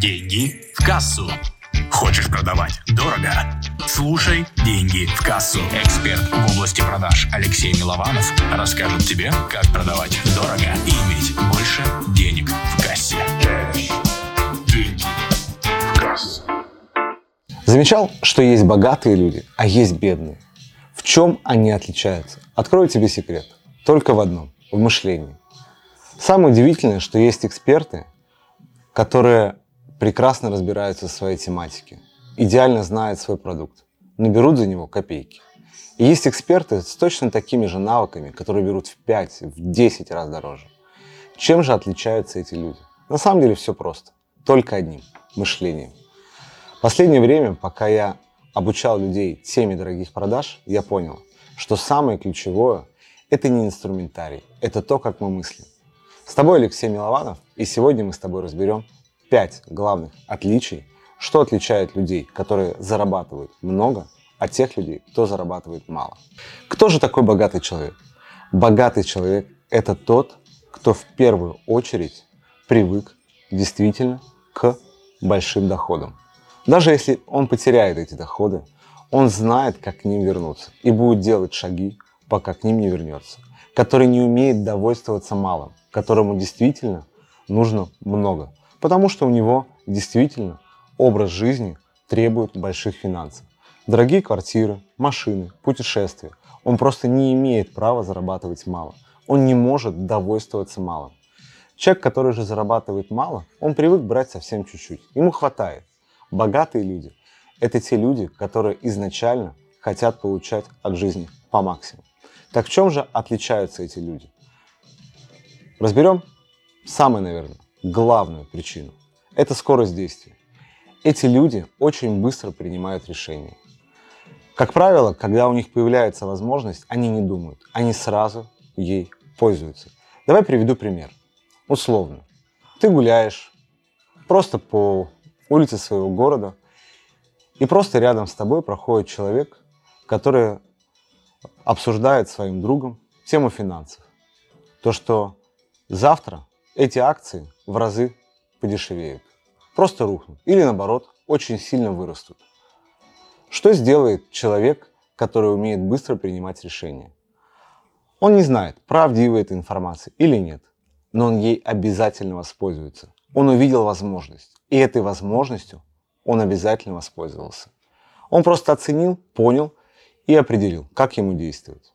Деньги в кассу. Хочешь продавать дорого? Слушай «Деньги в кассу». Эксперт в области продаж Алексей Милованов расскажет тебе, как продавать дорого и иметь больше денег в кассе. Деньги в кассу. Замечал, что есть богатые люди, а есть бедные. В чем они отличаются? Открою тебе секрет. Только в одном – в мышлении. Самое удивительное, что есть эксперты, которые прекрасно разбираются в своей тематике, идеально знают свой продукт, но берут за него копейки. И есть эксперты с точно такими же навыками, которые берут в 5, в 10 раз дороже. Чем же отличаются эти люди? На самом деле все просто. Только одним – мышлением. В последнее время, пока я обучал людей теме дорогих продаж, я понял, что самое ключевое – это не инструментарий, это то, как мы мыслим. С тобой Алексей Милованов, и сегодня мы с тобой разберем пять главных отличий, что отличает людей, которые зарабатывают много, от тех людей, кто зарабатывает мало. Кто же такой богатый человек? Богатый человек – это тот, кто в первую очередь привык действительно к большим доходам. Даже если он потеряет эти доходы, он знает, как к ним вернуться и будет делать шаги, пока к ним не вернется. Который не умеет довольствоваться малым, которому действительно нужно много – Потому что у него действительно образ жизни требует больших финансов. Дорогие квартиры, машины, путешествия. Он просто не имеет права зарабатывать мало. Он не может довольствоваться малым. Человек, который же зарабатывает мало, он привык брать совсем чуть-чуть. Ему хватает. Богатые люди – это те люди, которые изначально хотят получать от жизни по максимуму. Так в чем же отличаются эти люди? Разберем самое, наверное, главную причину. Это скорость действия. Эти люди очень быстро принимают решения. Как правило, когда у них появляется возможность, они не думают, они сразу ей пользуются. Давай приведу пример. Условно. Ты гуляешь просто по улице своего города, и просто рядом с тобой проходит человек, который обсуждает своим другом тему финансов. То, что завтра эти акции в разы подешевеют. Просто рухнут. Или наоборот, очень сильно вырастут. Что сделает человек, который умеет быстро принимать решения? Он не знает, правдива эта информация или нет, но он ей обязательно воспользуется. Он увидел возможность, и этой возможностью он обязательно воспользовался. Он просто оценил, понял и определил, как ему действовать.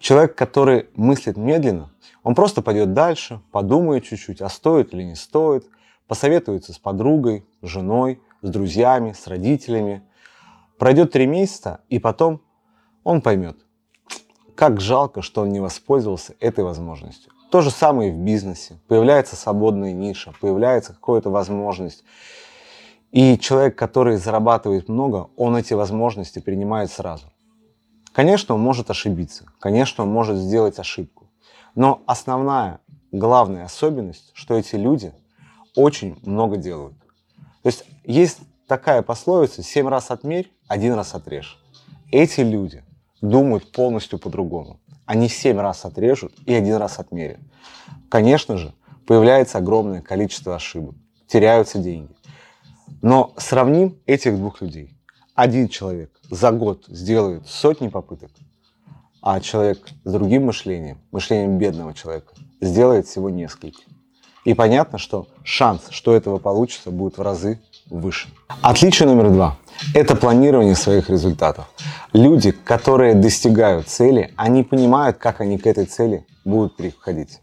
Человек, который мыслит медленно, он просто пойдет дальше, подумает чуть-чуть, а стоит или не стоит, посоветуется с подругой, с женой, с друзьями, с родителями. Пройдет три месяца, и потом он поймет, как жалко, что он не воспользовался этой возможностью. То же самое и в бизнесе. Появляется свободная ниша, появляется какая-то возможность. И человек, который зарабатывает много, он эти возможности принимает сразу. Конечно, он может ошибиться, конечно, он может сделать ошибку. Но основная, главная особенность, что эти люди очень много делают. То есть есть такая пословица «семь раз отмерь, один раз отрежь». Эти люди думают полностью по-другому. Они семь раз отрежут и один раз отмерят. Конечно же, появляется огромное количество ошибок, теряются деньги. Но сравним этих двух людей один человек за год сделает сотни попыток, а человек с другим мышлением, мышлением бедного человека, сделает всего несколько. И понятно, что шанс, что этого получится, будет в разы выше. Отличие номер два – это планирование своих результатов. Люди, которые достигают цели, они понимают, как они к этой цели будут приходить.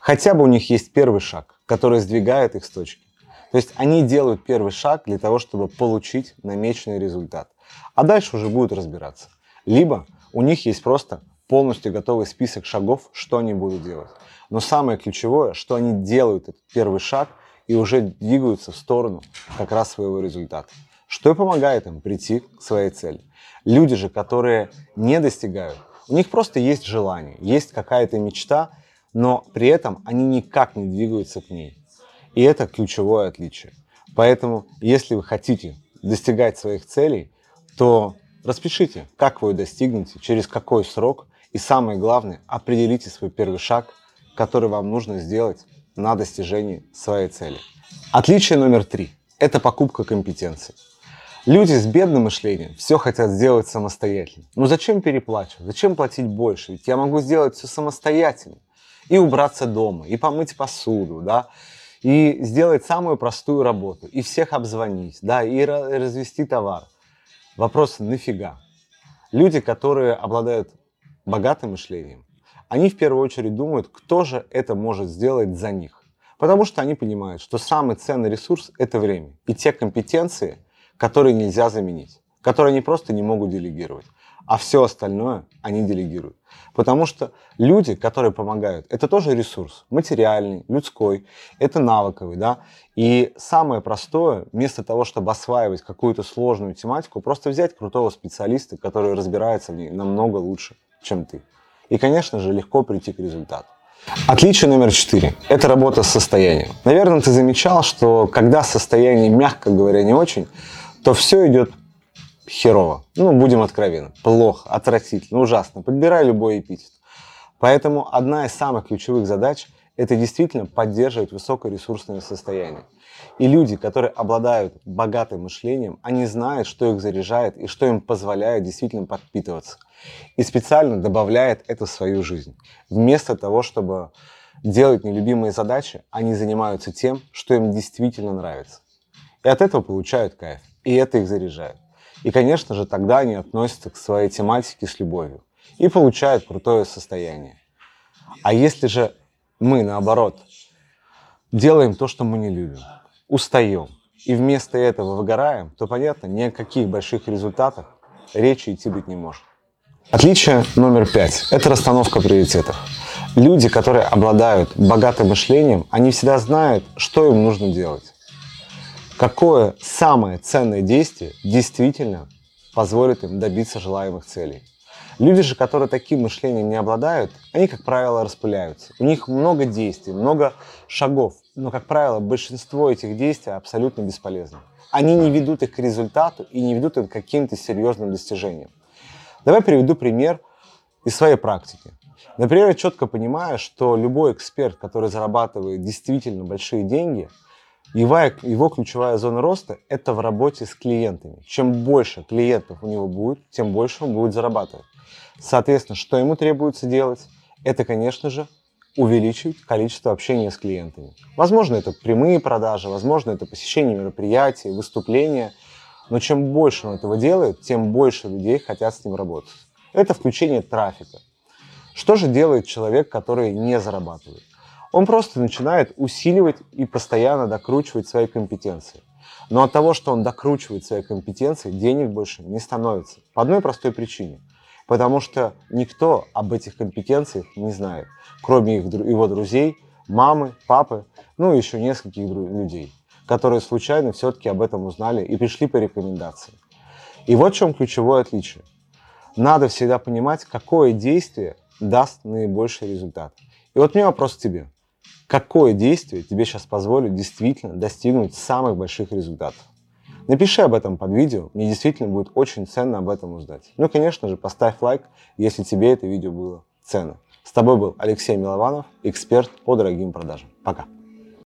Хотя бы у них есть первый шаг, который сдвигает их с точки. То есть они делают первый шаг для того, чтобы получить намеченный результат. А дальше уже будут разбираться. Либо у них есть просто полностью готовый список шагов, что они будут делать. Но самое ключевое, что они делают этот первый шаг и уже двигаются в сторону как раз своего результата. Что и помогает им прийти к своей цели. Люди же, которые не достигают, у них просто есть желание, есть какая-то мечта, но при этом они никак не двигаются к ней. И это ключевое отличие. Поэтому, если вы хотите достигать своих целей, то распишите, как вы ее достигнете, через какой срок. И самое главное, определите свой первый шаг, который вам нужно сделать на достижении своей цели. Отличие номер три – это покупка компетенций. Люди с бедным мышлением все хотят сделать самостоятельно. Но зачем переплачивать? Зачем платить больше? Ведь я могу сделать все самостоятельно. И убраться дома, и помыть посуду, да, и сделать самую простую работу, и всех обзвонить, да, и развести товар. Вопрос нафига? Люди, которые обладают богатым мышлением, они в первую очередь думают, кто же это может сделать за них. Потому что они понимают, что самый ценный ресурс – это время и те компетенции, которые нельзя заменить, которые они просто не могут делегировать а все остальное они делегируют. Потому что люди, которые помогают, это тоже ресурс, материальный, людской, это навыковый, да. И самое простое, вместо того, чтобы осваивать какую-то сложную тематику, просто взять крутого специалиста, который разбирается в ней намного лучше, чем ты. И, конечно же, легко прийти к результату. Отличие номер четыре – это работа с состоянием. Наверное, ты замечал, что когда состояние, мягко говоря, не очень, то все идет херово. Ну, будем откровенны. Плохо, отвратительно, ужасно. Подбирай любой эпитет. Поэтому одна из самых ключевых задач – это действительно поддерживать высокоресурсное состояние. И люди, которые обладают богатым мышлением, они знают, что их заряжает и что им позволяет действительно подпитываться. И специально добавляют это в свою жизнь. Вместо того, чтобы делать нелюбимые задачи, они занимаются тем, что им действительно нравится. И от этого получают кайф. И это их заряжает. И, конечно же, тогда они относятся к своей тематике с любовью и получают крутое состояние. А если же мы, наоборот, делаем то, что мы не любим, устаем, и вместо этого выгораем, то, понятно, ни о каких больших результатах речи идти быть не может. Отличие номер пять – это расстановка приоритетов. Люди, которые обладают богатым мышлением, они всегда знают, что им нужно делать какое самое ценное действие действительно позволит им добиться желаемых целей. Люди же, которые таким мышлением не обладают, они, как правило, распыляются. У них много действий, много шагов, но, как правило, большинство этих действий абсолютно бесполезны. Они не ведут их к результату и не ведут их к каким-то серьезным достижениям. Давай приведу пример из своей практики. Например, я четко понимаю, что любой эксперт, который зарабатывает действительно большие деньги – его, его ключевая зона роста – это в работе с клиентами. Чем больше клиентов у него будет, тем больше он будет зарабатывать. Соответственно, что ему требуется делать? Это, конечно же, увеличить количество общения с клиентами. Возможно, это прямые продажи, возможно, это посещение мероприятий, выступления. Но чем больше он этого делает, тем больше людей хотят с ним работать. Это включение трафика. Что же делает человек, который не зарабатывает? Он просто начинает усиливать и постоянно докручивать свои компетенции. Но от того, что он докручивает свои компетенции, денег больше не становится. По одной простой причине. Потому что никто об этих компетенциях не знает, кроме их, его друзей, мамы, папы, ну и еще нескольких людей, которые случайно все-таки об этом узнали и пришли по рекомендации. И вот в чем ключевое отличие. Надо всегда понимать, какое действие даст наибольший результат. И вот у меня вопрос к тебе. Какое действие тебе сейчас позволит действительно достигнуть самых больших результатов? Напиши об этом под видео, мне действительно будет очень ценно об этом узнать. Ну и, конечно же, поставь лайк, если тебе это видео было ценно. С тобой был Алексей Милованов, эксперт по дорогим продажам. Пока.